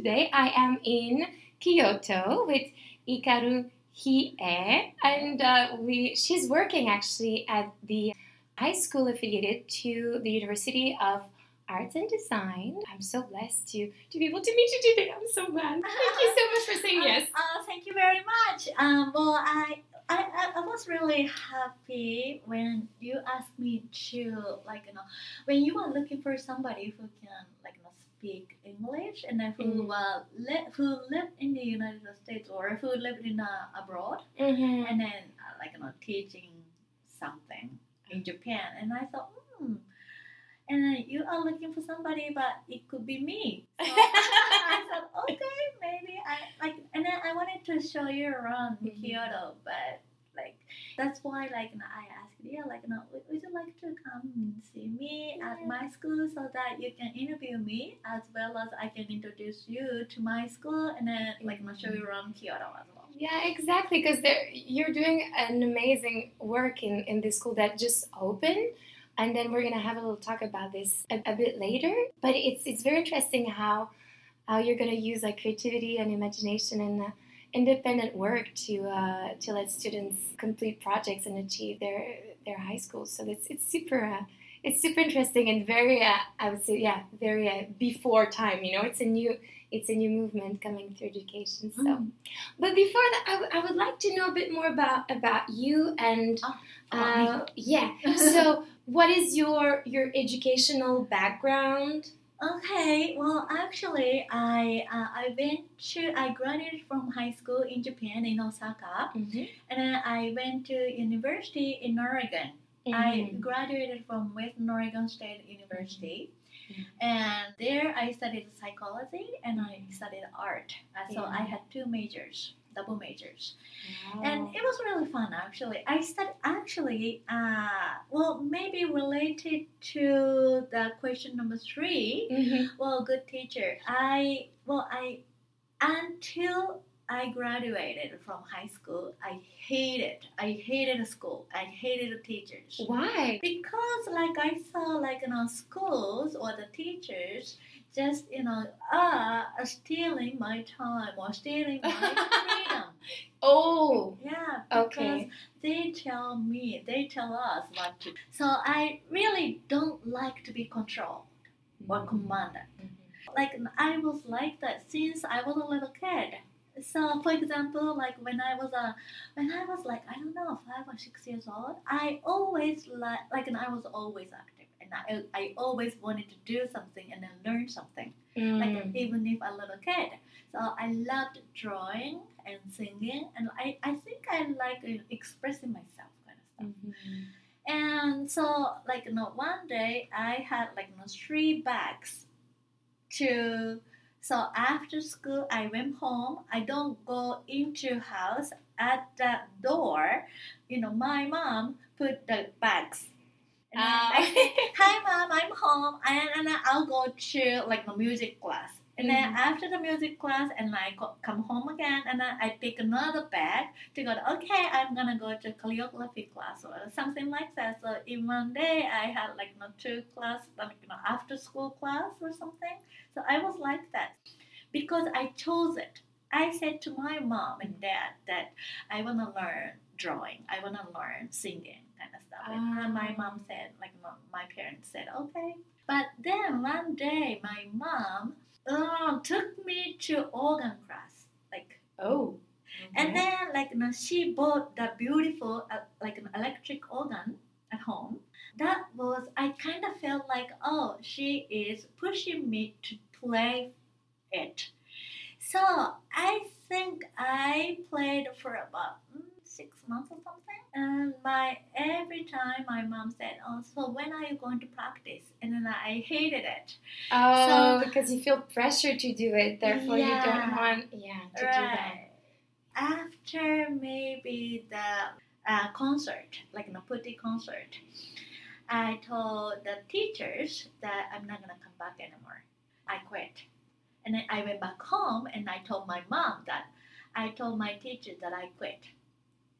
today. I am in Kyoto with Ikaru Hie, and uh, we she's working actually at the high school affiliated to the University of Arts and Design. I'm so blessed to to be able to meet you today. I'm so glad. Thank you so much for saying yes. Uh, thank you very much. Um, well, I, I, I- was really happy when you asked me to like you know when you are looking for somebody who can like you know speak English and then who Mm. uh, li- who live in the United States or who live in uh, abroad Mm-hmm. and then uh, like you know teaching something in Japan and I thought hmm and then you are looking for somebody but it could be me so I thought okay maybe I like and then I wanted to show you around Mhm. Kyoto but like that's why like I asked you like know, would, you like to come see me at my school so that you can interview me as well as I can introduce you to my school and then like know, show you around Kyoto as well Yeah, exactly. Because you're doing an amazing work in, in this school that just opened, and then we're gonna have a little talk about this a, a bit later. But it's it's very interesting how how you're gonna use like creativity and imagination and uh, independent work to uh, to let students complete projects and achieve their their high schools. So it's it's super. Uh, it's super interesting and very, uh, I would say, yeah, very uh, before time. You know, it's a new, it's a new movement coming through education. So, Mm. but before that, I, w- I would like to know a bit more about about you and Oh, uh, yeah. So, what is your your educational background? Okay, well, actually, I uh, I went to I graduated from high school in Japan in Osaka, Mm-hmm. and then I went to university in Oregon. I graduated from Western Oregon State University, Mhm. and there I studied psychology and I studied art. Uh, so I had two majors, double majors, Wow. and it was really fun actually. I studied actually, uh, well, maybe related to the question number three. Mhm. Well, good teacher. I well, I until I graduated from high school, I hated. I hated school. I hated the teachers Why? because, like, I saw like you know schools or the teachers just you know are stealing my time or stealing my freedom. Oh, Yeah, because okay. they tell me, they tell us what to. So I really don't like to be controlled or commanded. Mhm. like I was like that since I was a little kid. So, for example, like when I was a, when I was like I don't know five or six years old, I always like like and I was always active, and I I always wanted to do something and then learn something, like Mm. even if a little kid. So I loved drawing and singing, and I I think I like uh, expressing myself kind of stuff. Mhm. And so, like, you know, one day I had like you know, three bags to. So after school, I went home. I don't go into house at the door. You know, my mom put the bags. And. I say, "Hi, mom, I'm home," and, and I'll go to like the music class. And then Mhm. after the music class, and I go, come home again, and then I pick another bag to go. To, okay, I'm gonna go to calligraphy class or something like that. So in one day, I had like you know, two class, like you know, after school class or something. So I was like that because I chose it. I said to my mom and dad that I wanna learn drawing. I wanna learn singing And my mom said, like my, my parents said, okay. But then one day, my mom uh, took me to organ class, like Oh. and then like you know, she bought the beautiful uh, like an electric organ at home. That was I kind of felt like oh she is pushing me to play it. So I think I played for about mm, months or something. And my every time my mom said, "Oh, so when are you going to practice?" And then I hated it. Oh, So- because you feel pressure to do it, therefore you don't want, yeah, to do that. After maybe the uh, concert, like Putty concert, I told the teachers that I'm not gonna come back anymore. I quit. And then I went back home and I told my mom that I told my teacher that I quit.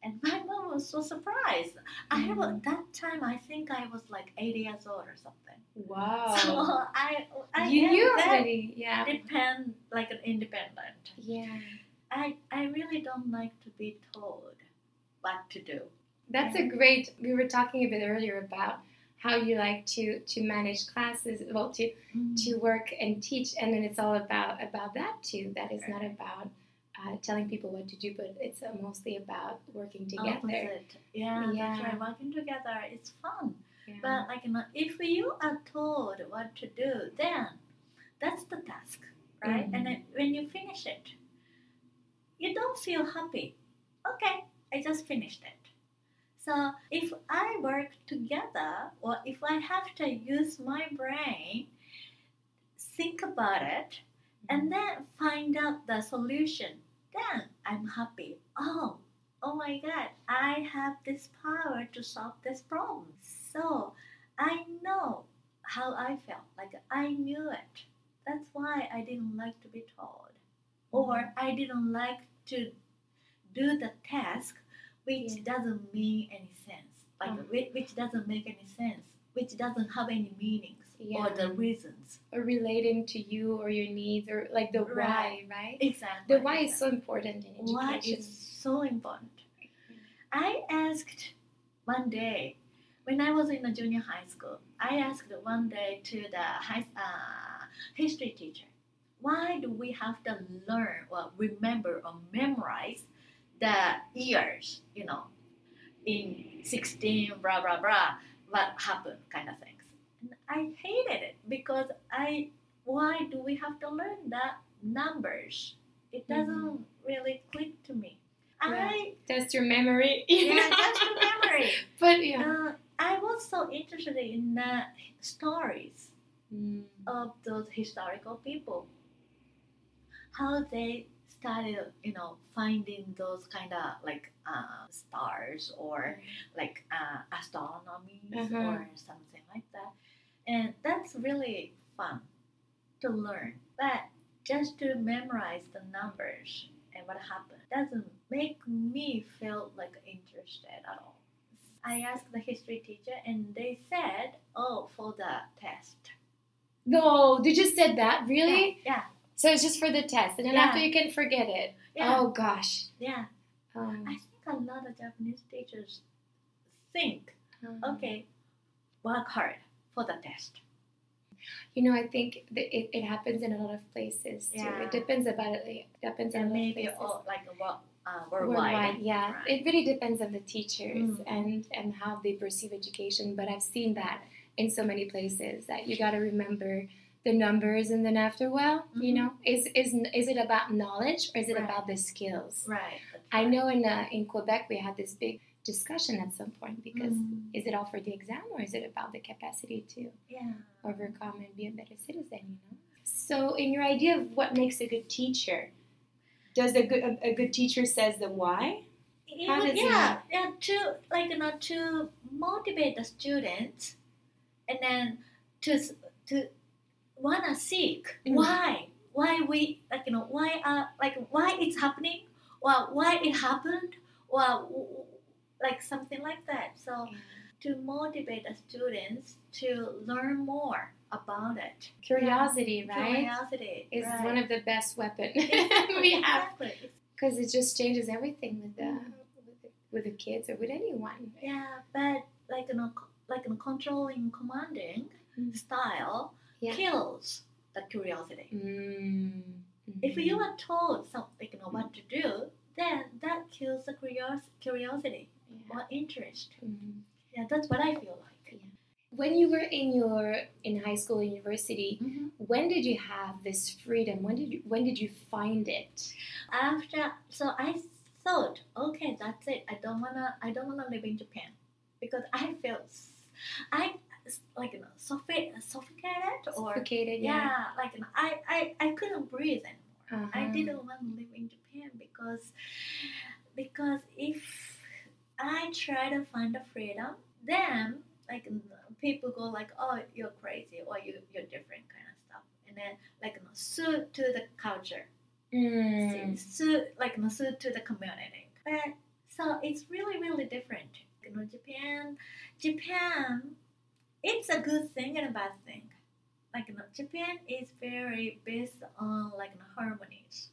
And my mom was so surprised. I Mhm. was that time. I think I was like eight years old or something. Wow. So I, I you knew already. Yeah. depend like an independent. Yeah. I I really don't like to be told what to do. That's a great. We were talking a bit earlier about how you like to to manage classes, well, to to work and teach, and then it's all about about that too. That is not about uh, telling people what to do, but it's uh, mostly about working together. Opposite. Yeah, Yeah. that's right. Working together, it's fun. Yeah. But like you know, if you are told what to do, then that's the task, right? Mhm. And then when you finish it, you don't feel happy. Okay, I just finished it. So if I work together, or if I have to use my brain, think about it, and then find out the solution, then I'm happy. Oh, oh my God, I have this power to solve this problem. So I know how I felt, like I knew it. That's why I didn't like to be told, or I didn't like to do the task which Yeah. doesn't mean any sense, like Uh-huh. which doesn't make any sense, which doesn't have any meanings or the reasons. or relating to you or your needs or like the why, Right. right? Exactly. The why is so important in education. Why is so important. I asked one day when I was in a junior high school. I asked one day to the high, uh, history teacher, why do we have to learn or remember or memorize the years? You know, in sixteen, blah blah blah, what happened, kind of things. And I hated it because I. Why do we have to learn the numbers? It doesn't really click to me. Yeah. I Test your memory. you yeah, that's the memory. but yeah. Uh, I was so interested in the stories Mm. of those historical people. How they started, you know, finding those kind of like uh, stars or like uh, astronomy Uh-huh. or something like that. And that's really fun to learn. But just to memorize the numbers and what happened doesn't make me feel like interested at all. I asked the history teacher and they said, oh, for the test. No, they just said that? Really? Yeah, So it's just for the test, and then Yeah. after you can forget it. yeah, Oh gosh. yeah. Um, I think a lot of Japanese teachers think, um, okay, work hard for the test. You know, I think that it, it happens in a lot of places too. Yeah. It depends about it. It depends on And maybe all, like wo- uh, worldwide. worldwide. Yeah, Right. it really depends on the teachers Mm. and and how they perceive education. But I've seen that in so many places that you got to remember the numbers, and then after a while, you Mhm. know, is is is it about knowledge or is it Right. about the skills? Right. I know in uh, in Quebec we had this big discussion at some point because Mm, is it all for the exam or is it about the capacity to yeah. overcome and be a better citizen? You know. So, in your idea of what makes a good teacher, does a good a, a good teacher says the why? How does he- yeah, yeah, to like you know to motivate the students, and then to to wanna seek Mm. why why we like you know why uh like why it's happening or why it happened or like something like that. So to motivate the students to learn more about it. Curiosity, right? Curiosity Is right. one of the best weapons Exactly, we have exactly. because it just changes everything with the with the, with the kids or with anyone. Yeah, but like you know, like you know, controlling, commanding Mm. style Yeah. kills the curiosity. Mm. If you are told something, you know, what to do, then that kills the curios- curiosity Yeah. Or interest. Mhm. Yeah, that's what I feel like. When you were in your in high school, university, Mm-hmm. when did you have this freedom? When did you when did you find it? After, so I thought, okay, that's it. I don't wanna, I don't wanna live in Japan because I felt, s- I s- like you know, suffi- suffocated or Suffocated, yeah, like you know, I, I, I couldn't breathe anymore. I Uh-huh. didn't want to live in Japan because because if I try to find the freedom, then like people go like, oh, you're crazy or you you're different kind of stuff, and then like you know, suit to the culture, Mm. suit like you know, suit to the community. But So it's really, really different. You know, Japan, Japan, it's a good thing and a bad thing. Like you know, Japan is very based on like you know, harmonies,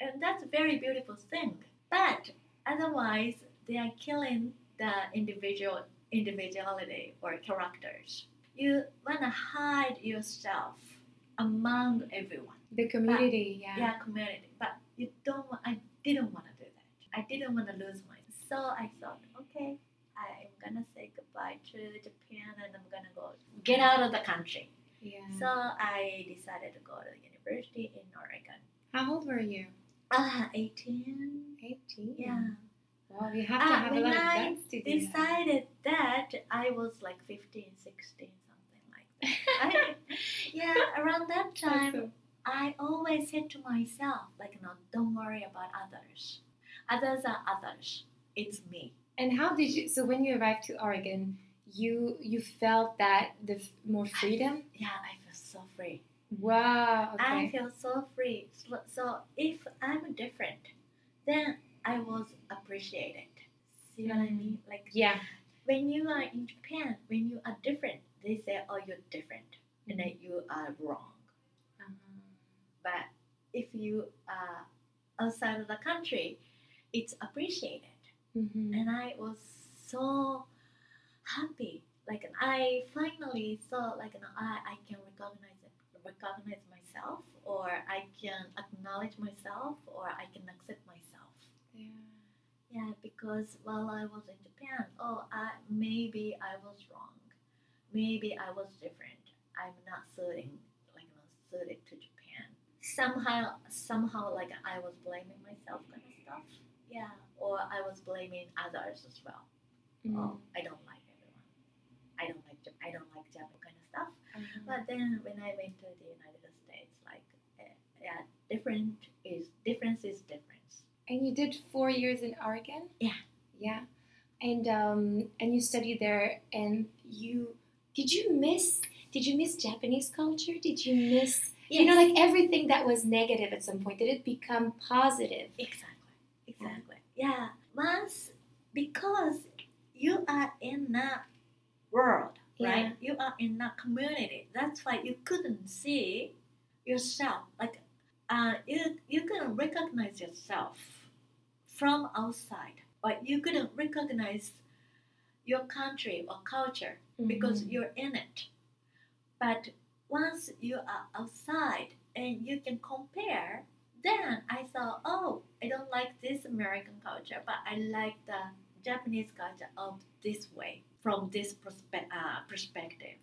and that's a very beautiful thing. But otherwise, they are killing the individual individuality or characters. You wanna hide yourself among everyone. The community, yeah. yeah, community. But you don't. I didn't want to do that. I didn't want to lose my. So I thought, okay, I'm gonna say goodbye to Japan and I'm gonna go get out of the country. Yeah. So I decided to go to university in Oregon. How old were you? Ah, 18. 18. Yeah. Wow, you have to Ah, have a lot of I guts to do that. Decided that I was like 15, 16, something like that. I, yeah, around that time, Awesome. I always said to myself, like, no, don't worry about others. Others are others. It's me. And how did you? So when you arrived to Oregon, you you felt that the f- more freedom. Yeah, I feel so free. Wow. Okay. I feel so free. So, so if I'm different, then I was appreciated. See what I Mm. mean? Like Yeah. when you are in Japan, when you are different, they say, "Oh, you're different," and that you are wrong. Uh-huh. But if you are outside of the country, it's appreciated. Mhm. and I was so happy. Like I finally thought, like I, I can recognize it, recognize myself, or I can acknowledge myself, or I can accept myself. Yeah. Yeah, because while I was in Japan, oh, I, maybe I was wrong, maybe I was different. I'm not suiting, like not suited to Japan. Somehow, somehow, like I was blaming myself, kind of stuff. Yeah, or I was blaming others as well. Mm. Oh, I don't like everyone. I don't like I don't like Japan kind of stuff. Uh-huh. But then when I went to the United States, like eh, yeah, different is difference is. And you did four years in Oregon. Yeah. Yeah. And um and you studied there, and you did you miss did you miss Japanese culture? Did you miss you know like everything that was negative at some point? Did it become positive? exactly, exactly. Yeah, once because you are in that world, right? Yeah. You are in that community. That's why you couldn't see yourself. Like, uh, you you couldn't recognize yourself from outside, but you couldn't recognize your country or culture because Mhm. you're in it. But once you are outside and you can compare, then I thought, oh, I don't like this American culture, but I like the Japanese culture of this way, from this perspe- uh, perspective.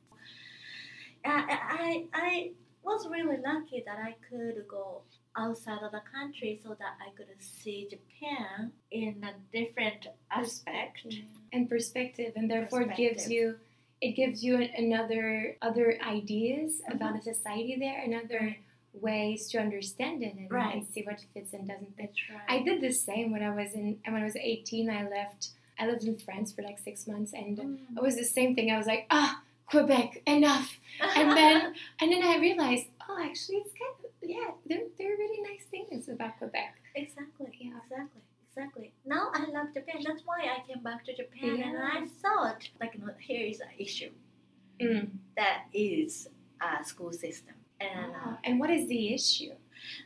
Uh, I, I was really lucky that I could go outside of the country so that I could see Japan in a different aspect. Yeah. and perspective, and therefore it gives you it gives you another other ideas Mhm. about the society there, another ways to understand it and, Right. and see what fits and doesn't fit. Right. I did the same when I was in and when I was 18. I left. I lived in France for like six months, and Mm. it was the same thing. I was like, ah, Quebec, enough. And then and then I realized, oh, actually, it's kind of yeah. There there are really nice things about Quebec. Exactly. Yeah. Exactly. Exactly. Now I love Japan. That's why I came back to Japan, and I thought, like, here is an issue Mm. that is a school system, and uh, Ah, and what is the issue?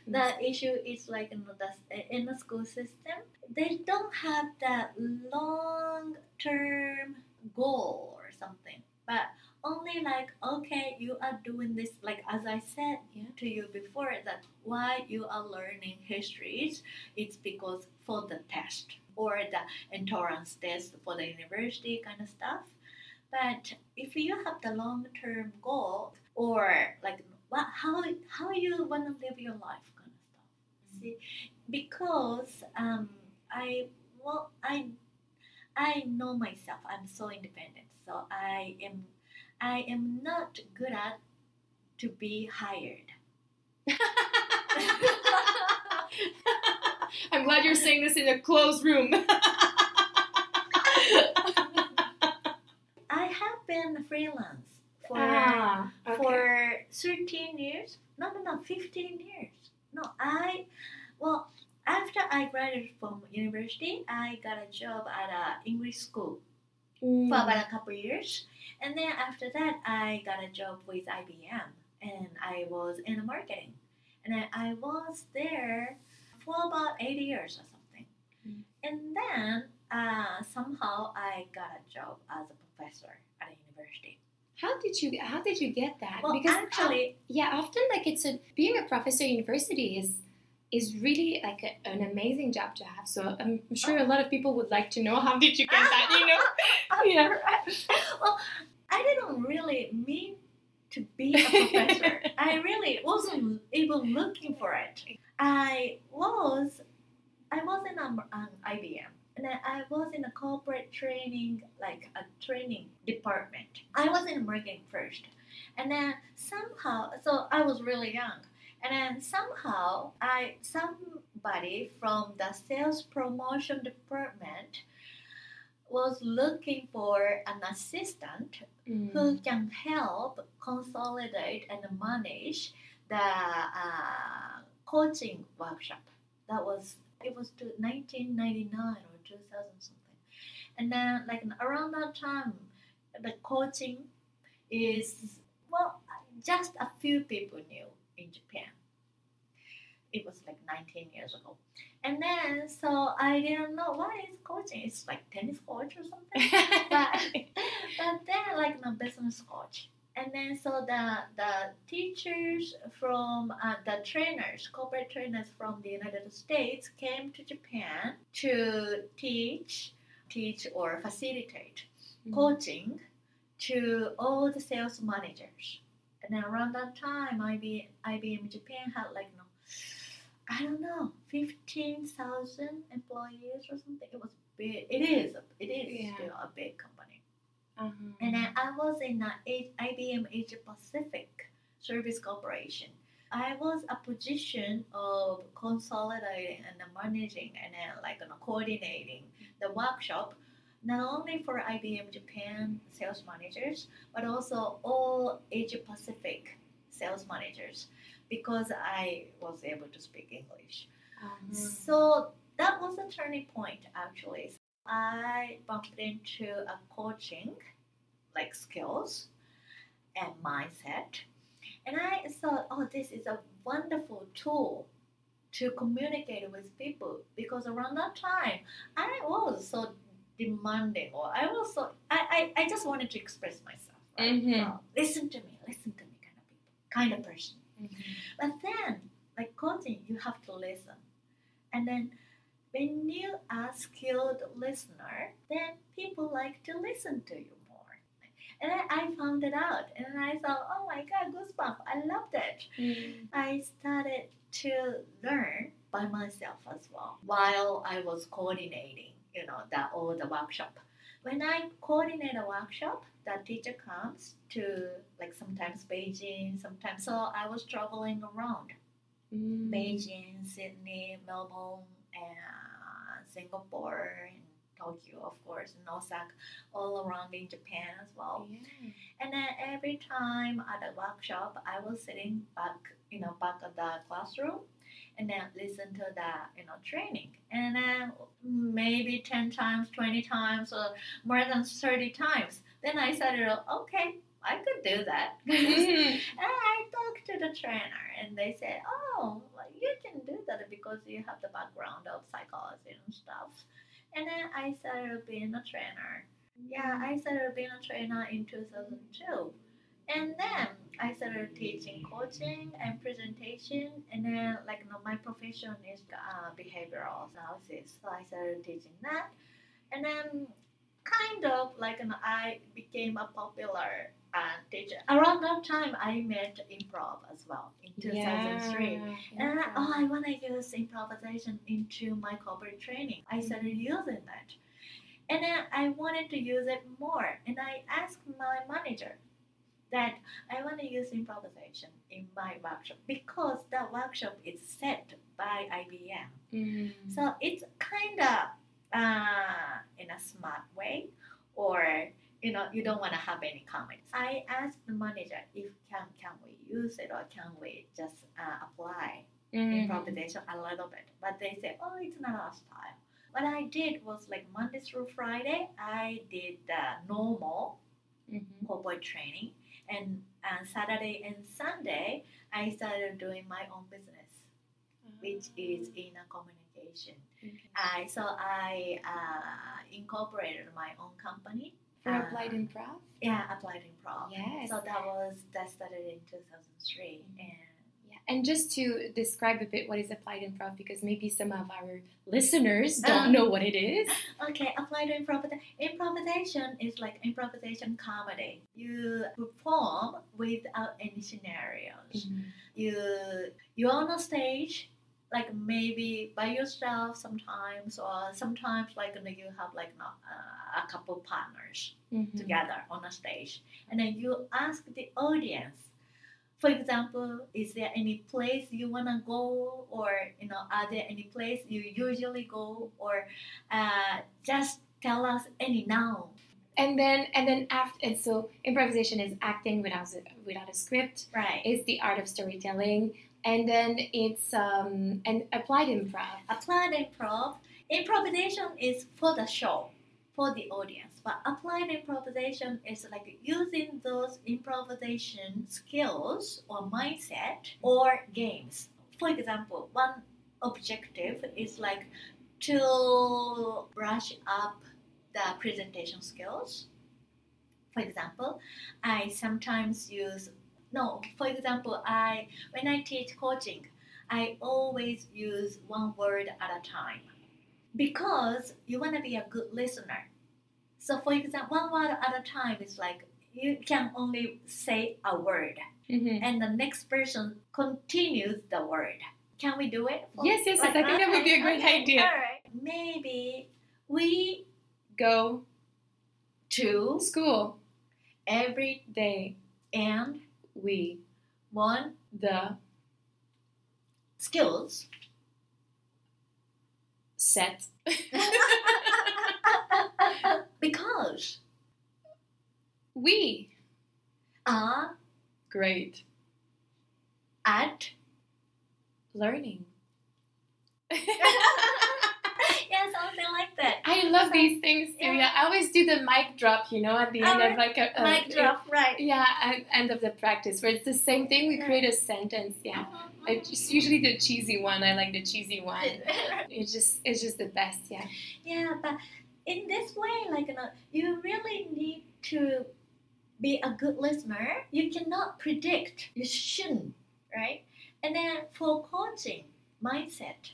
the issue is like know, the, in the school system, they don't have that long-term goal or something, but only like okay, you are doing this. Like as I said Yeah. to you before, that why you are learning histories, it's because for the test or the entrance test for the university kind of stuff. But if you have the long-term goal or like what, how how you want to live your life kind of stuff. See, because um, I well I I know myself. I'm so independent, so I am I am not good at to be hired. I'm glad you're saying this in a closed room. I have been freelance for ah, okay. for 13 years. No, no, no, 15 years. No, I, well, after I graduated from university, I got a job at a English school Mm. for about a couple years, and then after that, I got a job with IBM, and I was in marketing, and then I was there for about eight years or something, Mm. and then uh, somehow I got a job as a professor at a university. How did you How did you get that? Well, because actually, yeah, often like it's a being a professor at university is is really like a, an amazing job to have. So I'm sure a lot of people would like to know how did you get that. You know. Yeah. well, I didn't really mean to be a professor. I really wasn't even looking for it. I was, I was in an um, IBM, and then I was in a corporate training, like a training department. I was in marketing first, and then somehow, so I was really young. And then somehow, I somebody from the sales promotion department was looking for an assistant Mm. who can help consolidate and manage the uh, coaching workshop. That was it was to 1999 or 2000 something, and then like around that time, the coaching is well just a few people knew in Japan. It was like 19 years ago. And then, so I didn't know what is coaching. It's like tennis coach or something but but then like the business coach and then so the the teachers from uh, the trainers corporate trainers from the united states came to japan to teach teach or facilitate Mm. coaching to all the sales managers and then around that time IBM, IBM japan had like no I don't know, fifteen thousand employees or something. It was big. It is. It is Yeah. still a big company. Uh-huh. And then I was in the IBM Asia Pacific Service Corporation. I was a position of consolidating and managing and then like you know, coordinating the workshop, not only for IBM Japan sales managers, but also all Asia Pacific sales managers, because I was able to speak English. Uh-huh. So that was a turning point actually. I bumped into a coaching like skills and mindset. And I thought, oh, this is a wonderful tool to communicate with people because around that time I was so demanding or I was so I, I, I just wanted to express myself. Right? Mhm. So, listen to me, listen to me kind of people, kind of person. Mhm. But then, like coaching, you have to listen. And then, when you are a skilled listener, then people like to listen to you more. And then I found it out, and I thought, oh my god, goosebump! I loved it. Mm. I started to learn by myself as well while I was coordinating, you know, that all the workshop. When I coordinate a workshop, the teacher comes to like sometimes Beijing, sometimes so I was traveling around Mm. Beijing, Sydney, Melbourne, and Singapore, and Tokyo, of course, and Osaka, all around in Japan as well. Yeah. And then every time at the workshop, I was sitting back, you know, back at the classroom, and then listen to the, you know, training. And then maybe ten times, twenty times, or more than thirty times. Then I said, okay, I could do that. Mm. And I talked to the trainer, and they said, "Oh, well, you can do that because you have the background of psychology and stuff." And then I started being a trainer. Yeah, I started being a trainer in 2002. And then I started teaching coaching and presentation. And then, like, you know, my profession is uh, behavioral analysis. So I started teaching that. And then, kind of, like, you know, I became a popular uh, teacher. Around that time, I met improv as well in 2003. Yeah. And I, oh, I want to use improvisation into my corporate training. I started using that. And then I wanted to use it more. And I asked my manager that I want to use improvisation in my workshop because the workshop is set by IBM. Mm. So it's kind of uh, in a smart way, or you know, you don't want to have any comments. I asked the manager if can can we use it or can we just uh, apply Mhm. improvisation a little bit, but they say, oh, it's not our style. What I did was like Monday through Friday, I did the normal Mhm. corporate training, and on Saturday and Sunday, I started doing my own business, which is in a communication. Okay. I so I uh, incorporated my own company. for uh, applied improv. Yeah, applied improv. Yes. So that was that started in 2003, and Yeah. And just to describe a bit what is applied improv, because maybe some of our listeners don't Uh. know what it is. Okay, applied improvisation. Improvisation is like improvisation comedy. You perform without any scenarios. You you're on a stage, like maybe by yourself sometimes, or sometimes like you, have like you uh, a couple partners Mhm. together on a stage, and then you ask the audience. For example, is there any place you wanna go, or you know, are there any place you usually go, or uh, just tell us any now. And then, and then after, and so improvisation is acting without a, without a script. Right. It's the art of storytelling, and then it's um, an applied improv. Applied improv. Improvisation is for the show, for the audience. But applied improvisation is like using those improvisation skills or mindset or games. For example, one objective is like to brush up the presentation skills. For example, I sometimes use no, for example, I when I teach coaching, I always use one word at a time because you want to be a good listener. So, for example, one word at a time is like you can only say a word, Mhm. and the next person continues the word. Can we do it? Yes, yes, yes. I think that would be a great okay, idea. All right. Maybe we Go to school every day. and We one the skills. set. because we are great at learning. yeah something like that. I love these things too. Yeah. I always do the mic drop, you know, at the end Oh, of like a, a Mic drop, right? Yeah, at end of the practice where it's the same thing. We create a sentence. Yeah, uh-huh. I just usually the cheesy one. I like the cheesy one. It's just it's just the best. Yeah. yeah, but in this way, like you know, you really need to be a good listener. You cannot predict. You shouldn't, right? And then for coaching mindset,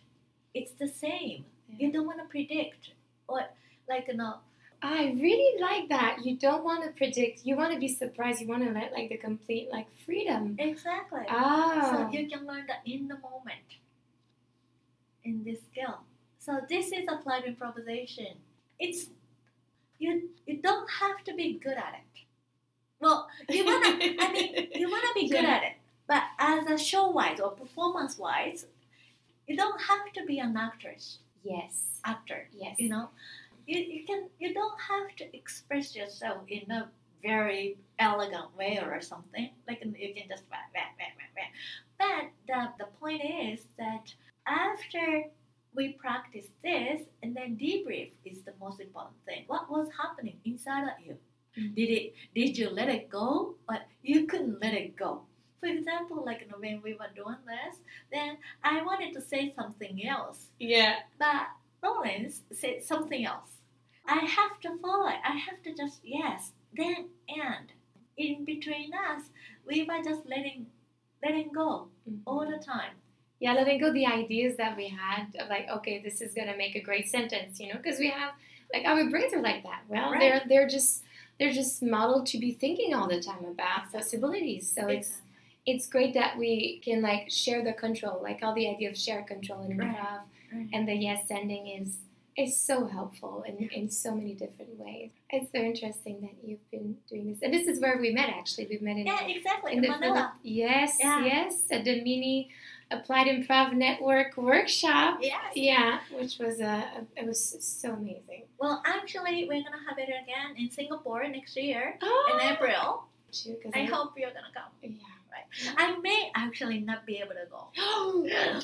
it's the same. You don't want to predict or like you know. I really like that. You don't want to predict. You want to be surprised. You want to let like the complete like freedom. Exactly. Oh. So you can learn that in the moment in this skill. So this is applied improvisation. It's you you don't have to be good at it. Well, you wanna I mean you wanna be good Yeah. at it. But as a show wise or performance wise, you don't have to be an actress yes. actor. Yes. You know? You, you can you don't have to express yourself in a very elegant way or something. Like you can just wah, wah, wah, wah, wah. But the, the point is that after we practice this and then debrief is the most important thing. What was happening inside of you? Mhm. Did it did you let it go? But you couldn't let it go. For example, like you know, when we were doing this, then I wanted to say something else. Yeah. But Lawrence said something else. I have to follow it. I have to just yes, then and. In between us, we were just letting letting go all the time. Yeah, letting go the ideas that we had of like, okay, this is gonna make a great sentence, you know, because we have like our brains are like that. Well, Right. they're they're just they're just modeled to be thinking all the time about possibilities. So it's it's great that we can like share the control, like all the idea of shared control and Right. improv, Right. and the yes ending is is so helpful in, in so many different ways. It's so interesting that you've been doing this, and this is where we met. Actually, we met in yeah, exactly. in the Manila. Yes, Yeah. yes, at the mini Applied Improv Network workshop. Yes. Yeah, which was a, a it was so amazing. Well, actually, we're gonna have it again in Singapore next year Oh, in April. Because I hope you're gonna come. Yeah. Right. I may, actually not be able to go.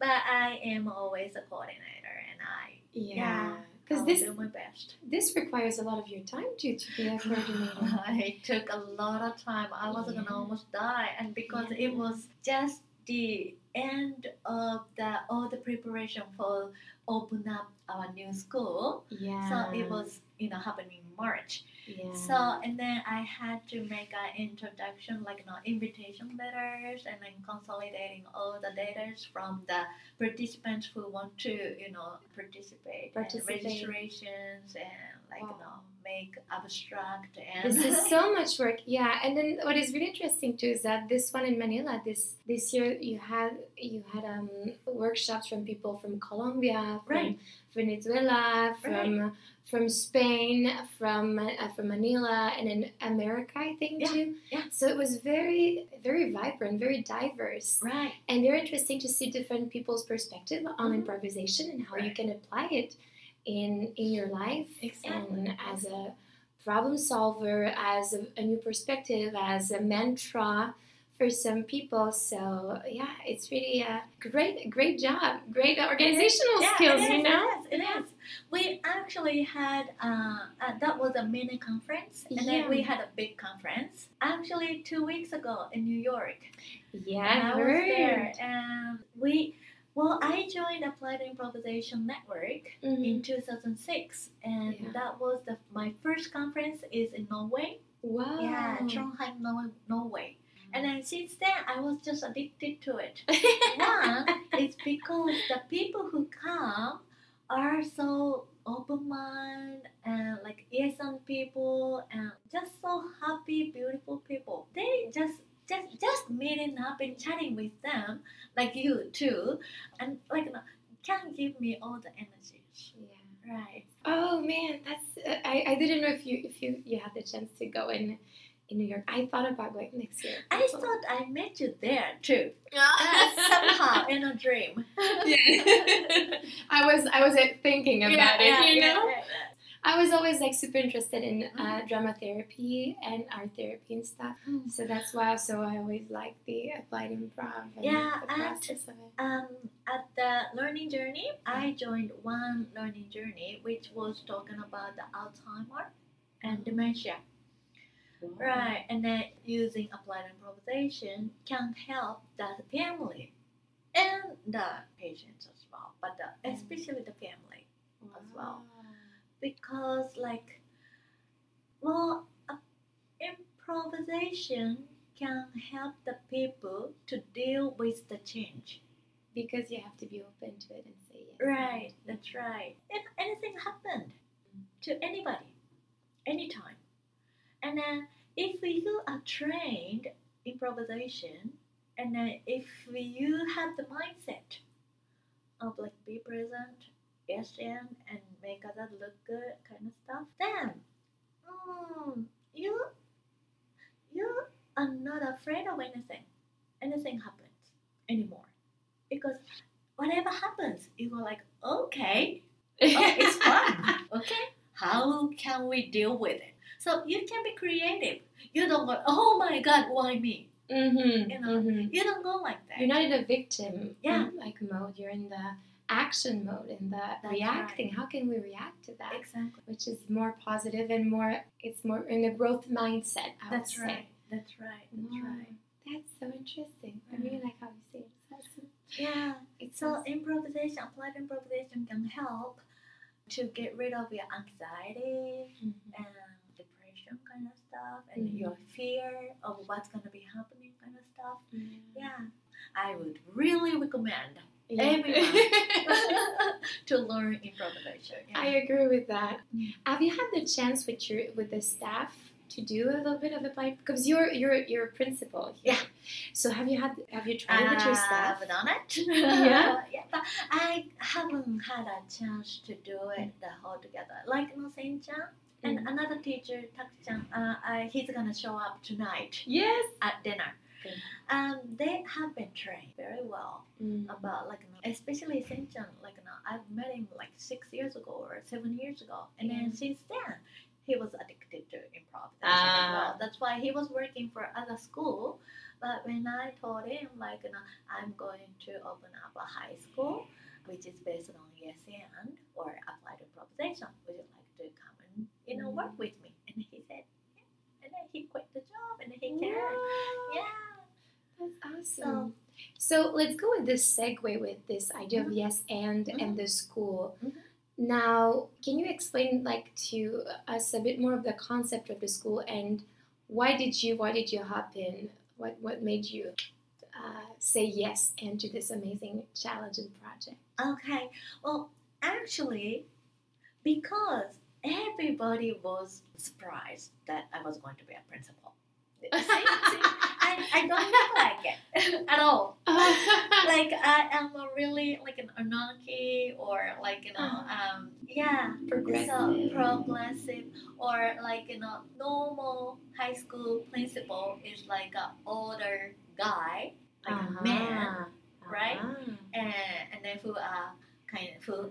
but I am always a coordinator, and I yeah. Because this do my best. this requires a lot of your time too to be a coordinator. it took a lot of time. I was Yeah. gonna almost die, and because it was just the end of the all the preparation for open up our new school. yeah. So it was you know happening in March. Yeah. So and then I had to make an introduction, like you know, invitation letters, and then consolidating all the data from the participants who want to, you know, participate, Participate. and registrations, and like you know, make abstract and. this is so much work yeah and then what is really interesting too is that this one in manila this this year you had you had um workshops from people from colombia from Right. venezuela from from spain from uh, from manila and in america i think Yeah, too yeah. so it was very very vibrant very diverse Right. and very interesting to see different people's perspective on Mhm. improvisation and how you can apply it in in your life Exactly. and as a problem solver as a, a new perspective as a mantra for some people so yeah it's really a great great job great organizational Yeah, skills it you know It is. It is. We actually had uh, uh, that was a mini conference, and Yeah. then we had a big conference. Actually, two weeks ago in New York. yeah And I I was there, and we. Well, I joined Applied Improvisation Network Mhm. in 2006, and Yeah. that was the my first conference is in Norway. wow Yeah, Trondheim, Nor- Norway. And then since then, I was just addicted to it. One, it's because the people who come are so open minded and like innocent people and just so happy, beautiful people. They just just just meeting up and chatting with them, like you too, and like you know, can give me all the energy. yeah Right. Oh man, that's uh, I, I didn't know if you if you, you had the chance to go in in New York. I thought about going next year. I thought I met you there too. Uh, somehow in a dream. yeah. I was I was uh, thinking about it, you know. Yeah, I was always like super interested in uh, Mhm. drama therapy and art therapy and stuff. Mm. So that's why also I always like the applied improv and Yeah, the and- process of it. Um, at the learning journey, I joined one learning journey which was talking about the Alzheimer and dementia. Right, and then using applied improvisation can help the family and the patients as well, but the, Mm. especially the family as well. Because like well uh, improvisation can help the people to deal with the change Because you have to be open to it and say yes. right that's right if anything happened to anybody anytime and then if you are trained improvisation and then if you have the mindset of like be present yes and and make others look good kind of stuff. Then mm, you you are not afraid of anything. Anything happens anymore. Because whatever happens you go like okay. Oh, it's fun. Okay. How can we deal with it? So you can be creative. You don't go oh my god why me? Mm-hmm. You know, mm-hmm. you don't go like that. You're not in a victim. Yeah. like mode. You're in the action mode, in the That's reacting. How can we react to that? exactly Which is more positive and more. It's more in a growth mindset. I that's right that's right that's Wow. right That's so interesting. I Mhm. really like how you say it. Awesome. yeah It's So so. improvisation, applied improvisation can help to get rid of your anxiety Mhm. and depression kind of stuff and Mhm. your fear of what's gonna be happening kind of stuff. Yeah. Yeah. I would really recommend Yeah. everyone to learn improvisation. Yeah. I agree with that. Mm. Have you had the chance with your with the staff to do a little bit of applied because you're you're you're a principal. here. Yeah. So have you had have you tried it with your staff? I've done it. Yeah? yeah, but I haven't had a chance to do it the whole together. Like no Sen-chan and Mm. another teacher, Tak-chan, uh, uh, he's gonna show up tonight Yes. at dinner. Good. Um, they have been trained very well Mm. about like especially Sen-chan. Like you know, I've met him like six years ago or seven years ago, and Yeah. then since then, he was addicted to improv. Ah. well. That's why he was working for other school. But when I told him like you know, I'm going to open up a high school which is based on yes and or applied improvisation, would you like to come and you know work with me? And he said, yeah. And then he quit the job and he came. Wow. Yeah. That's awesome. So, let's go with this segue with this idea of yes and Mhm. and the school. Mhm. Now, can you explain like to us a bit more of the concept of the school and why did you why did you hop in? What what made you uh, say yes and to this amazing challenge and project? Okay. Well, actually, because everybody was surprised that I was going to be a principal. See, see, I, I don't look like it at all. Like I am a really like an anarchy or like you know um yeah so Progressive. progressive or like you know normal high school principal is like a older guy like a man right? Uh-huh. and and then who are kind of who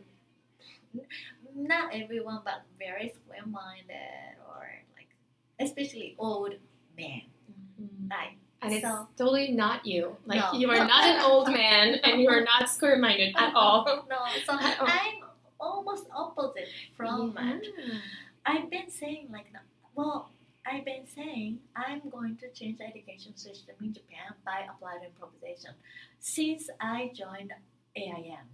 not everyone but very square minded or like especially old men Mhm. right And it's So- totally not you. Like No. you are not an old man, and you are not square minded at all. no so all. I'm almost opposite from Yeah. it I've been saying like well I've been saying I'm going to change the education system in Japan by applied improvisation since I joined AIM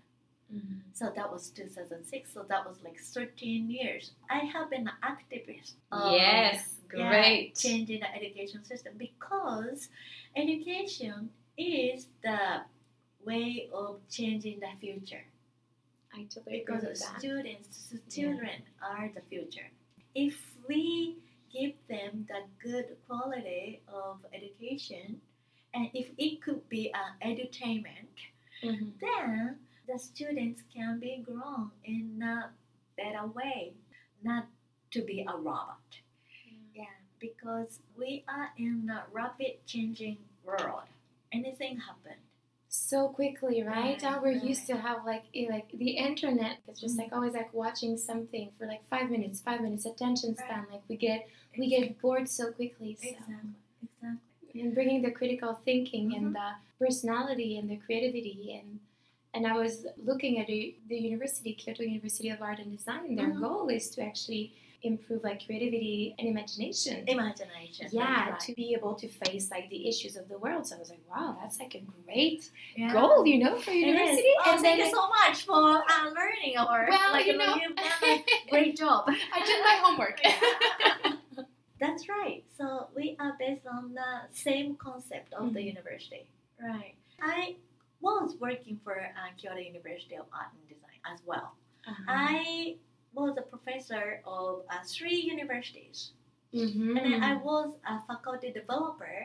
Mhm. So that was 2006. So that was like 13 years. I have been an activist. Yes, yeah, great. changing the education system because education is the way of changing the future. I totally agree Because with that. students, children are the future. If we give them the good quality of education, and if it could be an edutainment, Mhm. then the students can be grown in a better way, not to be a robot. Yeah, because we are in a rapid changing world. Anything happened So quickly, right? Yeah, Now we're right. used to have like eh, like the internet. It's just Mhm. like always like watching something for like five minutes, five minutes attention Right. span. Like we get we get bored so quickly. So. Exactly. Exactly. and bringing the critical thinking Mhm. and the personality and the creativity and and I was looking at the, the university, Kyoto University of Art and Design. Their Mhm. goal is to actually improve like creativity and imagination. Imagination. yeah, that's to be able to face like the issues of the world. So I was like, wow, that's like a great Yeah. goal, you know, for university. Oh, and thank then you so much for uh, learning or well, like, you know, you've done a great job. I did my homework. That's right. So we are based on the same concept of the Mhm. university. Right. I was working for uh, Kyoto University of Art and Design as well. Uh-huh. I was a professor of uh, three universities, Mhm. and then I was a faculty developer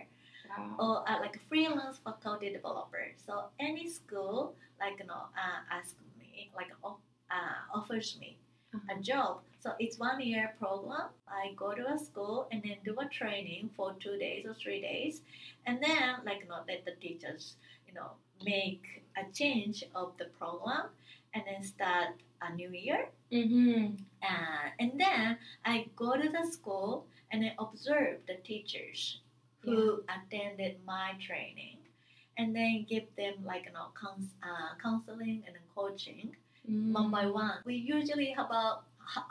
Wow. or uh, like a freelance faculty developer. So any school like you know uh, ask me like uh, offers me a job. So it's one year program. I go to a school and then do a training for two days or three days, and then like you know let the teachers you know make a change of the program, and then start a new year. Mhm. Uh, and then I go to the school and I observe the teachers who attended my training, and then give them like you know cons- uh, counseling and coaching one by one. We usually have about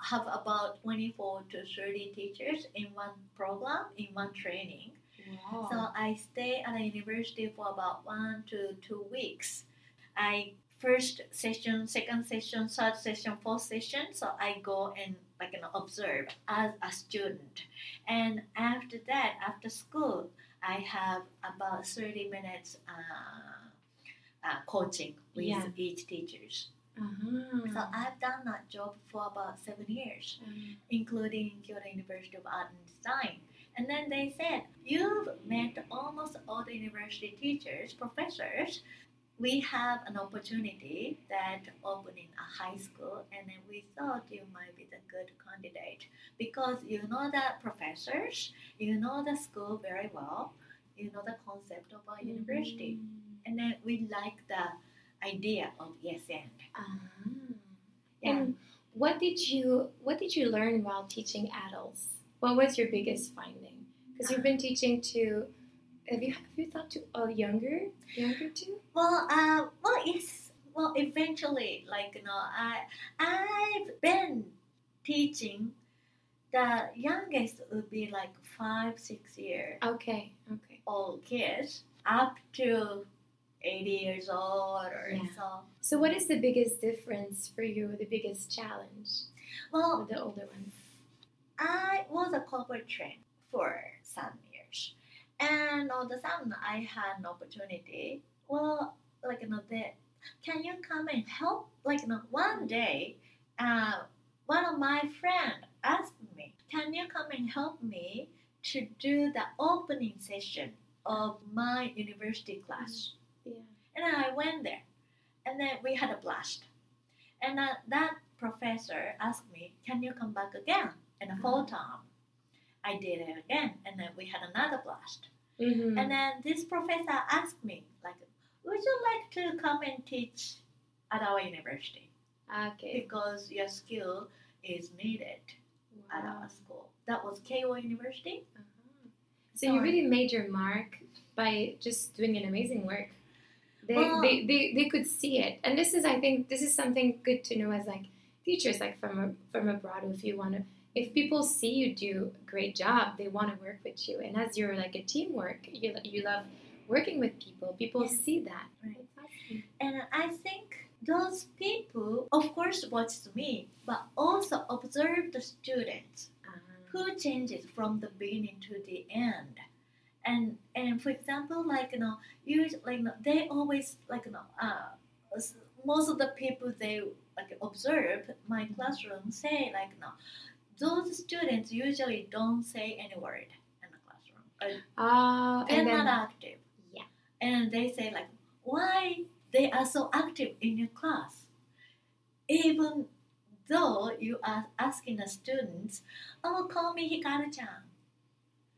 have about twenty four to thirty teachers in one program in one training. Wow. So I stay at the university for about one to two weeks. I first session, second session, third session, fourth session. So I go and like you know, observe as a student, and after that, after school, I have about thirty minutes uh, uh, coaching with Yeah. each teachers. Uh-huh. So I've done that job for about seven years Um, including Kyoto University of Art and Design. And then they said, You've met almost all the university teachers, professors. We have an opportunity that opening a high school, and then we thought you might be the good candidate because you know the professors, you know the school very well, you know the concept of our university, mhm. and then we like the idea of yes and. Ah. Yeah. And what did you what did you learn while teaching adults? What was your biggest finding? Because you've been teaching to have you have you thought to a younger younger too? Well, uh, well, it's well, eventually, like you know, I I've been teaching. The youngest would be like five, six years. Okay, okay. old kids up to 80 years old or Yeah. so. So what is the biggest difference for you? The biggest challenge Well, the older ones? I was a corporate trainer for some years, and all the sudden I had an opportunity. Well, like you know, that can you come and help? Like you know, one day, uh, one of my friend asked me, "Can you come and help me to do the opening session of my university class?" Yeah. And I went there, and then we had a blast. And uh, that professor asked me, "Can you come back again?" And a full time. I did it again, and then we had another blast. Mm-hmm. And then this professor asked me, like, "Would you like to come and teach at our university okay. because your skill is needed at our school?" That was Keio University. Uh-huh. So you really made your mark by just doing an amazing work. They, Well- they, they, they could see it, and this is I think this is something good to know as like teachers, like from a, from abroad. If you want to, if people see you do a great job, they want to work with you. And as you're like a teamwork, you you love working with people. People Yeah. see that. Right. Awesome. And I think those people, of course, watch me, but also observe the students Uh, who changes from the beginning to the end. And and for example, like you know, you like you know, they always like you know, uh, most of the people they like observe my classroom say like you know, those students usually don't say any word in the classroom. Uh, Oh, they're and then not active. Yeah. And they say like, why they are so active in your class, even though you are asking the students, oh, call me Hikaru-chan.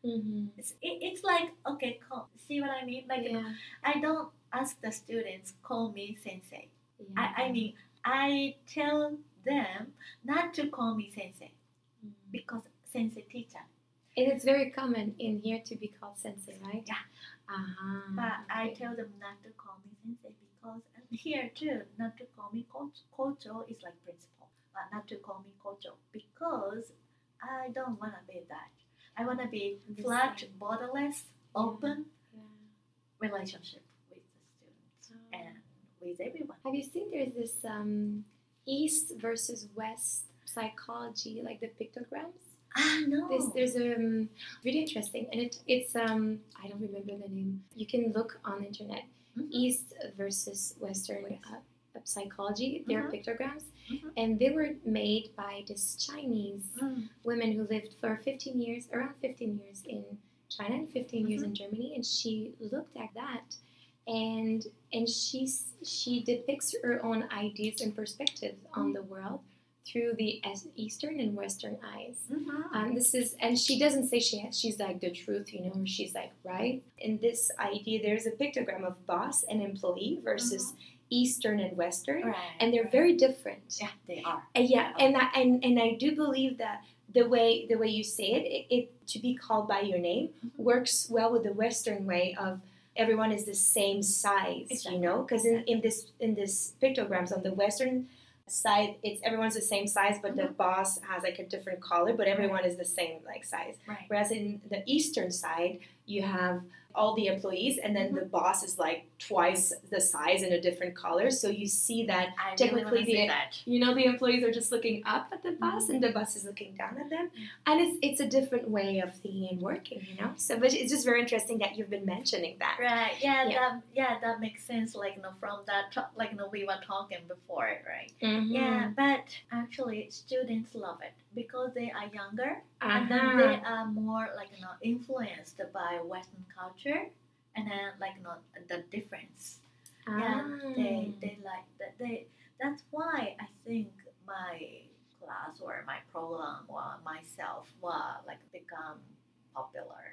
Mhm. It's, it, it's like okay, call, see what I mean? Like yeah, I don't ask the students call me sensei. yeah. I, I mean I tell them not to call me sensei. Because sensei teacher. And it's very common in here to be called sensei, right? Yeah. Uh-huh. But I tell them not to call me sensei because and here too, not to call me coach. Kocho is like principal, but not to call me kocho because I don't want to be that. I want to be flat, borderless, open Yeah. relationship with the students Oh. and with everyone. Have you seen there's this um, East versus West psychology, like the pictograms? Ah no. This, there's um, really interesting, and it, it's um, I don't remember the name. You can look on the internet. Mhm. East versus Western West. uh, psychology. They're Mhm. pictograms, Mhm. and they were made by this Chinese Mm. women who lived for 15 years, around 15 years in China and 15 years in Germany, and she looked at that, and and she's she depicts her own ideas and perspectives on the world through the Eastern and Western eyes. Mhm. Um, this is, and she doesn't say she has, she's like the truth, you know, she's like right. In this idea, there's a pictogram of boss and employee versus Eastern and Western, Right. and they're right. very different. yeah they are. Uh, yeah, and I, and and I do believe that the way the way you say it, it, it to be called by your name Mhm. works well with the Western way of everyone is the same size, Exactly. you know, because in, in this in this pictograms on the Western side, it's everyone's the same size, but the mm-hmm. boss has like a different color, but everyone is the same like size. Right. Whereas in the Eastern side, you have all the employees, and then the mm-hmm. boss is like twice the size in a different color. So you see that I Technically, really the- that. you know the employees are just looking up at the boss mm-hmm. and the boss is looking down at them mm-hmm. and it's it's a different way of thinking and working you know so but it's just very interesting that you've been mentioning that Right. Yeah. Yeah. That. Yeah. That makes sense. Like you know, from that. Like you know, we were talking before, right? Mhm. Yeah. But actually, students love it because they are younger and then Uh-huh. they are more like you know influenced by Western culture, and then like you know the difference. Yeah, Ah. they they like that. They that's why I think my class or my program or myself will like become popular.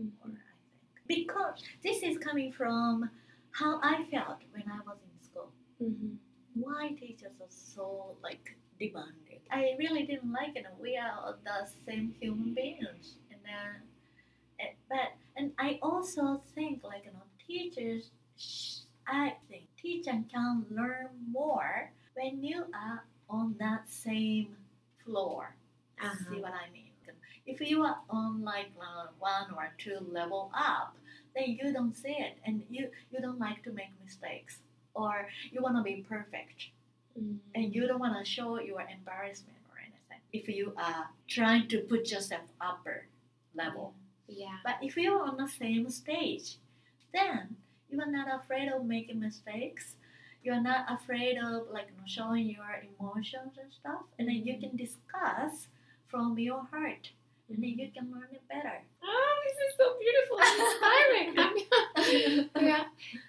Mhm. Or I think because this is coming from how I felt when I was in school. Mhm. Why teachers are so like demanding I really didn't like it. We are the same human beings, and then, and- but and I also think like you know teachers. I think teacher can learn more when you are on that same floor. Uh-huh. See what I mean? If you are on like uh, one or two level up, then you don't see it, and you you don't like to make mistakes, or you want to be perfect Mm. and you don't want to show your embarrassment or anything if you are trying to put yourself upper level Yeah. but if you're on the same stage then you are not afraid of making mistakes you're not afraid of like you know, showing your emotions and stuff and then you can discuss from your heart and then you can learn it better Oh, this is so beautiful and inspiring. yeah.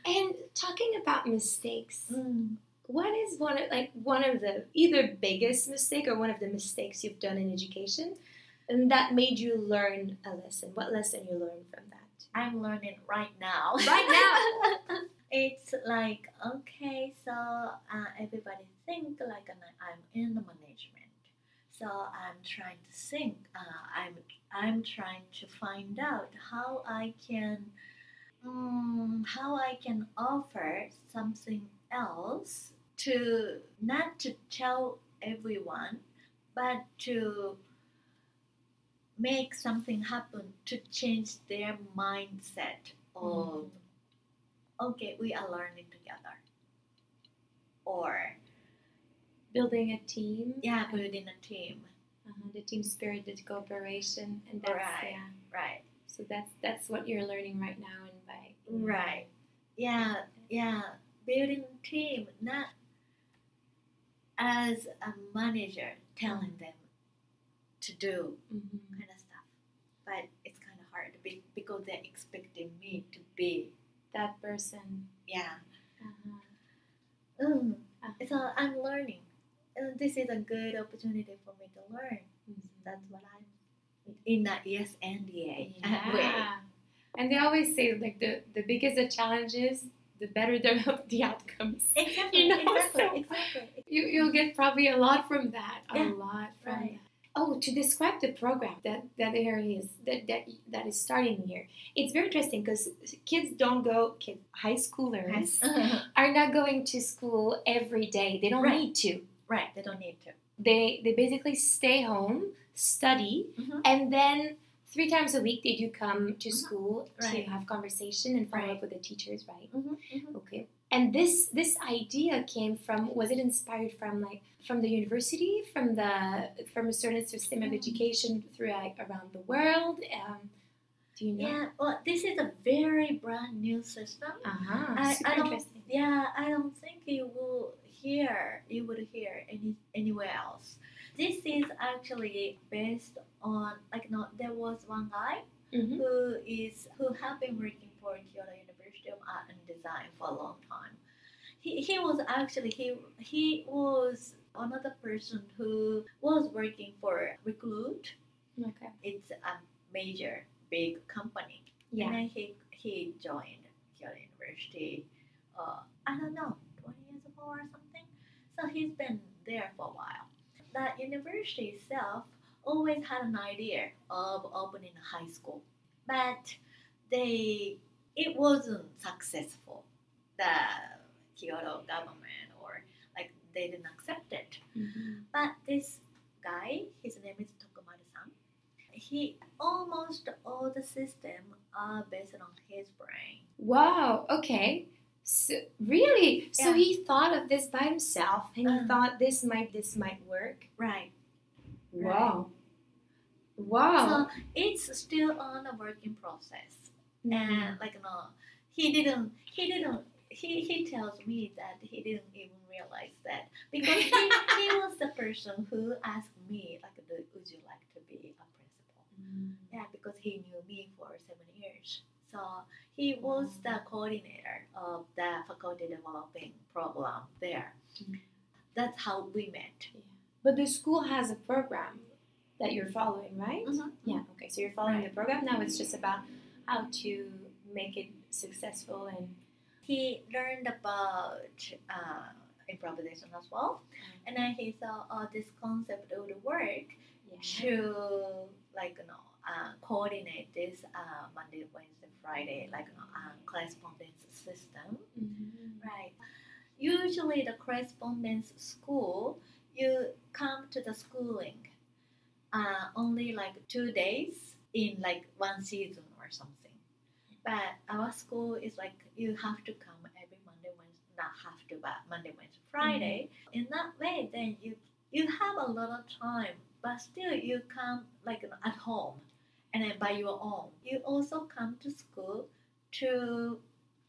And talking about mistakes, Mm. What is one of like one of the either biggest mistake or one of the mistakes you've done in education, and that made you learn a lesson? What lesson you learned from that? I'm learning right now. Right now. it's like okay, so uh, everybody think like I'm in the management. So I'm trying to think. Uh, I'm I'm trying to find out how I can um, how I can offer something else to not to tell everyone, but to make something happen to change their mindset of okay we are learning together or Building a team. yeah building a team Uh-huh, the team spirit, the cooperation, and that's Right. yeah. right So that's that's what you're learning right now, and by right yeah yeah building a team not as a manager telling them to do Mhm. kind of stuff but it's kind of hard because they're expecting me to be that person. yeah Uh-huh. Mm. Uh-huh. So I'm learning. And this is a good opportunity for me to learn. Mhm. That's what I'm in that yes and yay way. Yeah. And they always say like the the bigger the challenges, the better the the outcomes. Exactly, You know, exactly, so- exactly. You you'll get probably a lot from that. A Yeah, lot from right. that. Oh, to describe the program that that there is that that that is starting here, it's very interesting because kids don't go. Kids, high schoolers Uh-huh. are not going to school every day. They don't Right. need to. right, they don't need to. They they basically stay home, study, Mhm. and then three times a week they do come to Mhm. school to have conversation and follow Right. up with the teachers, right? Mm-hmm. Okay. And this this idea came from was it inspired from like from the university, from the from a certain system of Mhm. education throughout around the world? Um, do you know? Yeah, well, this is a very brand new system. Uh-huh. I- Super I interesting. Yeah, I don't think you will hear you would hear any anywhere else. This is actually based on like no, there was one guy Mhm. who is who have been working for Kyoto Of Art and Design for a long time. He, he was actually he he was another person who was working for Recruit. Okay. It's a major big company. Yeah. And then he he joined Kyoto University. Uh, I don't know, twenty years ago or something. So he's been there for a while. The university itself always had an idea of opening a high school, but they it wasn't successful. The Kyoto government or like they didn't accept it. Mhm. But this guy, his name is Tokumaru-san. He almost all the system are based on his brain. Wow. Okay. So, really? So he thought of this by himself, and he Uh. thought this might this might work. Right. Wow. Wow. So it's still on a working process. And like no, he didn't. He didn't. He, he tells me that he didn't even realize that because he, he was the person who asked me like, "Do- would you like to be a principal? Mm. Yeah, because he knew me for seven years. So he was the coordinator of the faculty developing program there. Mhm. That's how we met. But the school has a program that you're following, right? Mhm. Yeah. Okay. So you're following Right. the program now. It's just about how to make it successful and He learned about uh, improvisation as well. And then he thought, oh, this concept would work to like you know uh, coordinate this uh, Monday, Wednesday, Friday, like you know, uh, correspondence system. Mhm. Right. Usually, the correspondence school, you come to the schooling uh, only like two days in like one season or something. But our school is like you have to come every Monday, Wednesday, not have to, but Monday, Wednesday, mm-hmm. Friday. In that way, then you you have a lot of time, but still you come like at home and then by your own. You also come to school to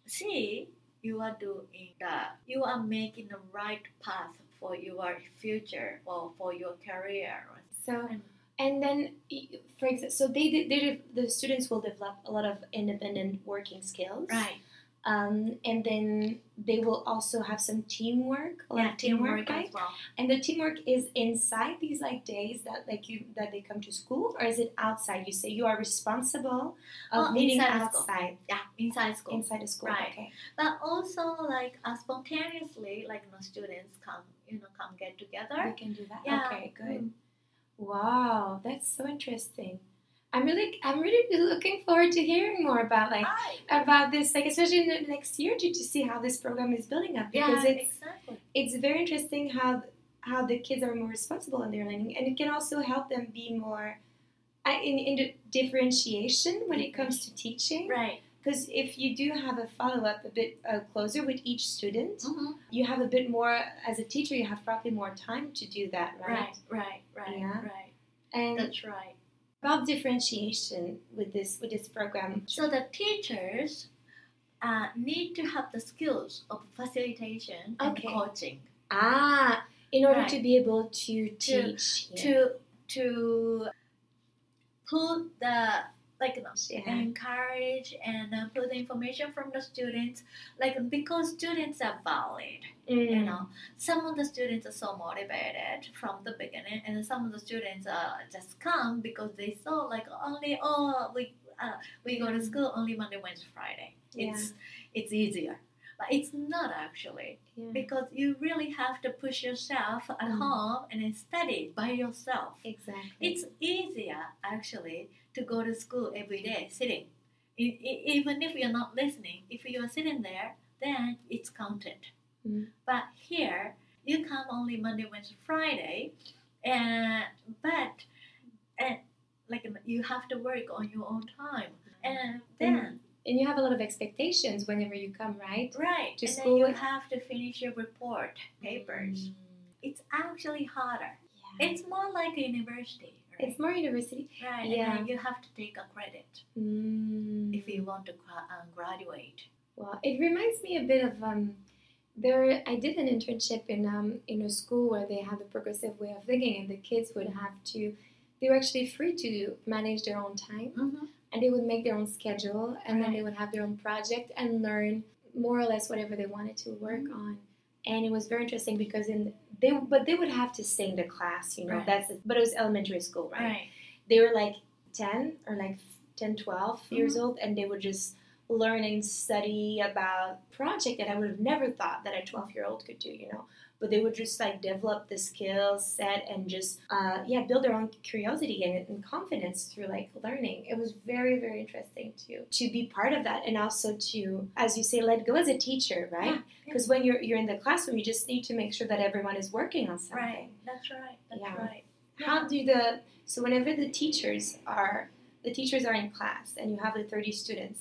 see you are doing that. You are making the right path for your future or for your career. So And- and then, for example, so they, did- they the students will develop a lot of independent working skills, Right. Um, and then they will also have some teamwork, a lot Yeah, of teamwork, teamwork right? as well. And the teamwork is inside these like days that like you that they come to school, or is it outside? You say you are responsible of Oh, meeting inside the school. outside, Yeah, inside school. inside the school. Right. Okay. But also like uh, spontaneously, like you know, students come, you know, come get together. We can do that. Yeah. Okay. Good. Mm. Wow, that's so interesting. I'm really, I'm really looking forward to hearing more about like Right. about this, like especially in the next year to, to see how this program is building up because Yeah, it's exactly. it's very interesting how how the kids are more responsible in their learning, and it can also help them be more uh, in in the differentiation when it comes to teaching. Right. Because if you do have a follow up a bit uh, closer with each student, Mhm. you have a bit more as a teacher. You have probably more time to do that, right? Right. Right. Right. Yeah. Right. And That's right. about differentiation with this with this program. So the teachers uh, need to have the skills of facilitation and Okay. coaching Ah, in order Right. to be able to teach. yeah. to to put the like you Yeah. encourage and uh, put the information from the students like because students are valid you Mm. know. Some of the students are so motivated from the beginning and some of the students uh, just come because they saw like only oh we uh, we go to school only monday wednesday friday. It's it's easier but it's not actually Yeah. because you really have to push yourself at Mm. home and then study by yourself Exactly. it's easier actually to go to school every day sitting even if you're not listening if you are sitting there then it's counted Mm. but here you come only monday wednesday friday and but and like you have to work on your own time and then and you have a lot of expectations whenever you come, right? right To and school. then you have to finish your report papers Mm. it's actually harder Yeah. it's more like a university right? It's more university. right yeah. you have to take a credit Mm. if you want to uh, graduate Well, it reminds me a bit of um, there. I did an internship in um, in a school where they have a progressive way of thinking, and the kids would have to. They were actually free to manage their own time, mm-hmm. And they would make their own schedule, and then they would have their own project and learn more or less whatever they wanted to work Mhm. on. And it was very interesting because in they but they would have to stay in the class, you know. Right. That's but it was elementary school, right? right they were like 10 or like 10 12 years Mm-hmm. old and they would just learn and study about project that i would have never thought that a 12 year old could do you know but they would just like develop the skill set and just uh, yeah build their own curiosity and, and confidence through like learning. It was very very interesting to to be part of that and also to as you say let go as a teacher right? Yeah, because when you're you're in the classroom you just need to make sure that everyone is working on something. Right that's right that's Yeah. right. How do the so whenever the teachers are the teachers are in class and you have the 30 students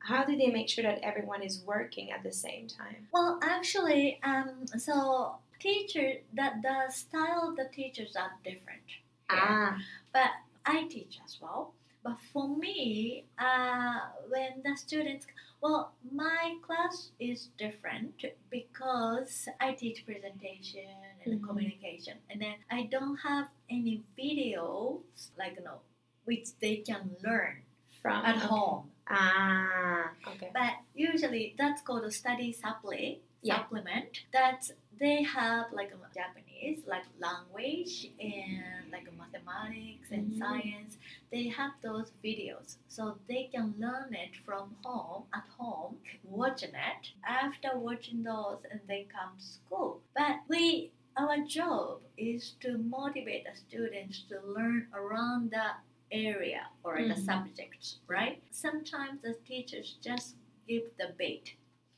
how do they make sure that everyone is working at the same time Well, actually, um, so teacher that the style of the teachers are different. here. ah But I teach as well. But for me, uh, when the students, well, my class is different because I teach presentation and Mhm. communication, and then I don't have any videos like you know which they can learn from at okay. home. Ah okay But usually that's called a Study Sapuri. Yeah. supplement that they have like Japanese, like language and like mathematics and Mhm. science. They have those videos, so they can learn it from home at home, watching it. After watching those, and they come to school. But we, our job is to motivate the students to learn around the area or the Mhm. subjects, right? Sometimes the teachers just give the bait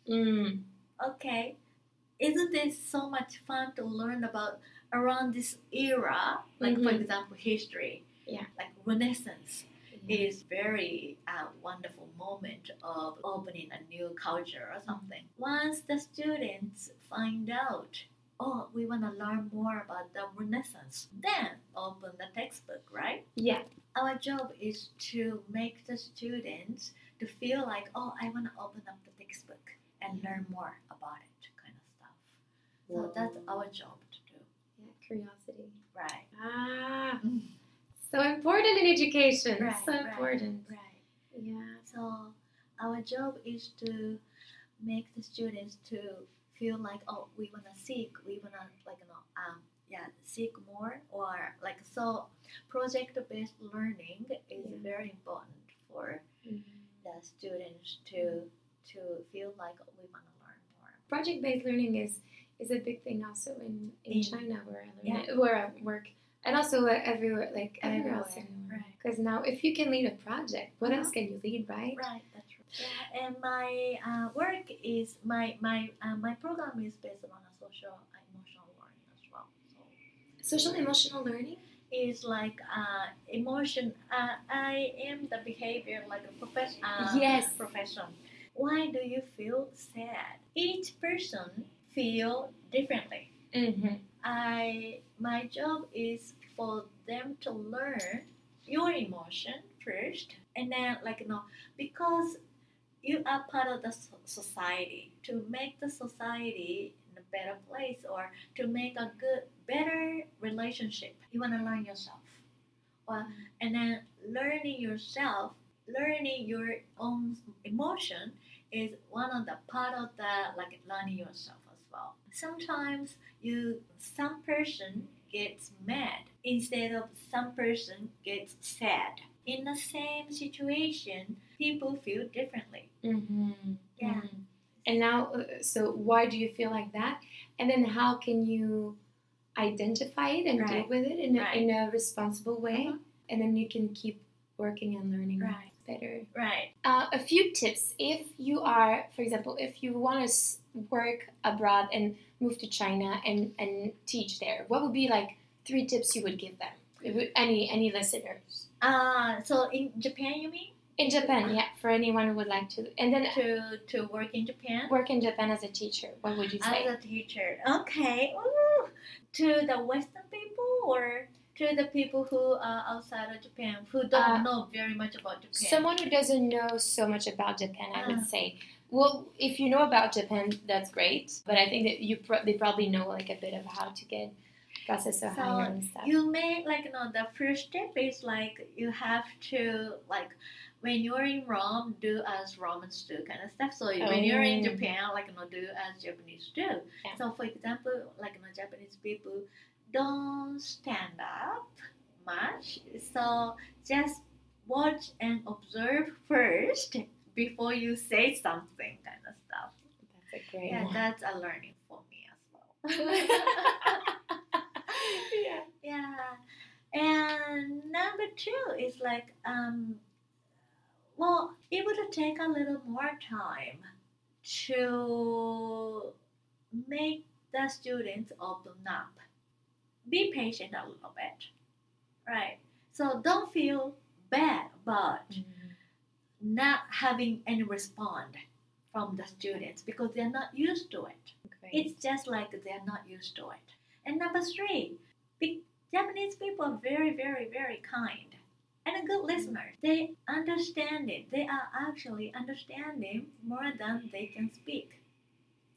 Mm. okay, isn't it so much fun to learn about around this era? Like, for Mhm. example, history. Yeah. Like Renaissance Yeah. is very uh, wonderful moment of opening a new culture or something. Once the students find out, oh, we want to learn more about the Renaissance, then open the textbook, right? Yeah. Our job is to make the students to feel like, oh, I want to open up the textbook and learn more about it, kind of stuff. So that's our job to do, Yeah, curiosity. right? Ah, Mm. so important in education. Right, so right, important. Right. Yeah. So our job is to make the students to feel like, oh, we want to seek, we want to like, you know, um, yeah, seek more or like so. Project-based learning is Yeah. very important for Mhm. the students to to feel like we want to learn more. Project-based learning is is a big thing also in, in In- China where I learn Yeah. where I work, and also like, everywhere, like everywhere else right. Because now, if you can lead a project, what Uh-huh. else can you lead, right? Right, that's. Yeah, and my uh, work is my my uh, my program is based on a social uh, emotional learning as well. So Social emotional learning. is like uh, emotion. Uh, I am the behavior like a profession. Uh, Yes. Profession. Why do you feel sad? Each person feel differently. Mm-hmm. I my job is for them to learn your emotion first, and then like you know because you are part of the so- society to make the society in a better place or to make a good better relationship. You want to learn yourself, Well, and then learning yourself, learning your own emotion is one of the part of the like learning yourself as well. Sometimes you some person gets mad instead of some person gets sad. In the same situation, people feel differently. Mm-hmm. Yeah. And now, uh, so why do you feel like that? And then how can you identify it and deal with it in a, Right. in a responsible way? Uh-huh. And then you can keep working and learning Right. better. Right. Uh, a few tips if you are, for example, if you want to work abroad and move to China and, and teach there, what would be like three tips you would give them? Would- Any any listeners Uh, so in Japan, you mean in Japan? Yeah, for anyone who would like to, and then to to work in Japan? work in Japan as a teacher. What would you say? As a teacher, okay. Ooh. To the Western people or to the people who are outside of Japan who don't Uh, know very much about Japan? Someone who doesn't know so much about Japan, I would Ah. say. Well, if you know about Japan, that's great. But I think that you pro- they probably know like a bit of how to get process of So, and stuff. you may like you know the first step is like you have to like when you're in Rome do as Romans do kind of stuff. So when you're in Oh. Japan, like you know do as Japanese do. Yeah. So for example, like you know Japanese people don't stand up much. So just watch and observe first before you say something kind of stuff. that's a great Yeah, one. that's a learning for me as well. yeah. Yeah. And number two is like, um, well, it would take a little more time to make the students open up. Be patient a little bit, right? So don't feel bad about mm-hmm. not having any respond from the students because they're not used to it. It's just like they're not used to it. And number three, be- Japanese people are very, very, very kind and a good listener. They understand it. They are actually understanding more than they can speak.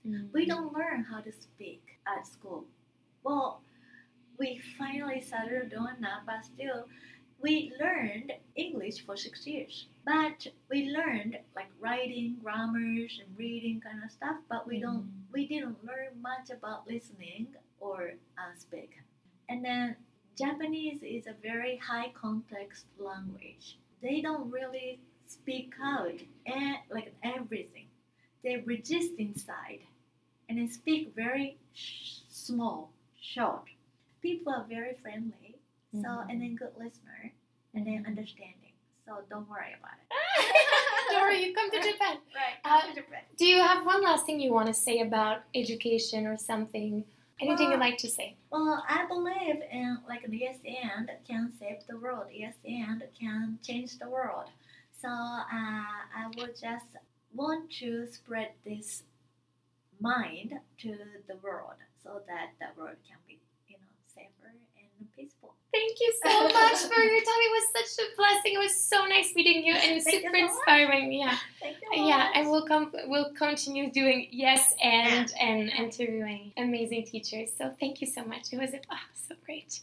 Mm. We don't learn how to speak at school. Well, we finally started doing that, but still, we learned English for six years, but we learned like writing, grammars, and reading kind of stuff. But we don't, we didn't learn much about listening or uh, speak. And then Japanese is a very high context language. They don't really speak out and like everything. They resist inside, and they speak very sh- small, short. People are very friendly, so Mhm. and then good listener, and then understanding. So don't worry about it. Don't worry, you come to Japan. Right. Uh, come to Japan. Do you have one last thing you want to say about education or something? Anything you'd like to say? Well, I believe in like an yes and can save the world. Yes and can change the world. So uh, I would just want to spread this mind to the world so that the world can be, you know, safer and peaceful. Thank you so much for your time. It was such a blessing. It was so nice meeting you and Thank you super so much. inspiring. Yeah. Thank you. Yeah, much. and we'll come we'll continue doing yes and and interviewing amazing teachers. So thank you so much. It was oh, so great.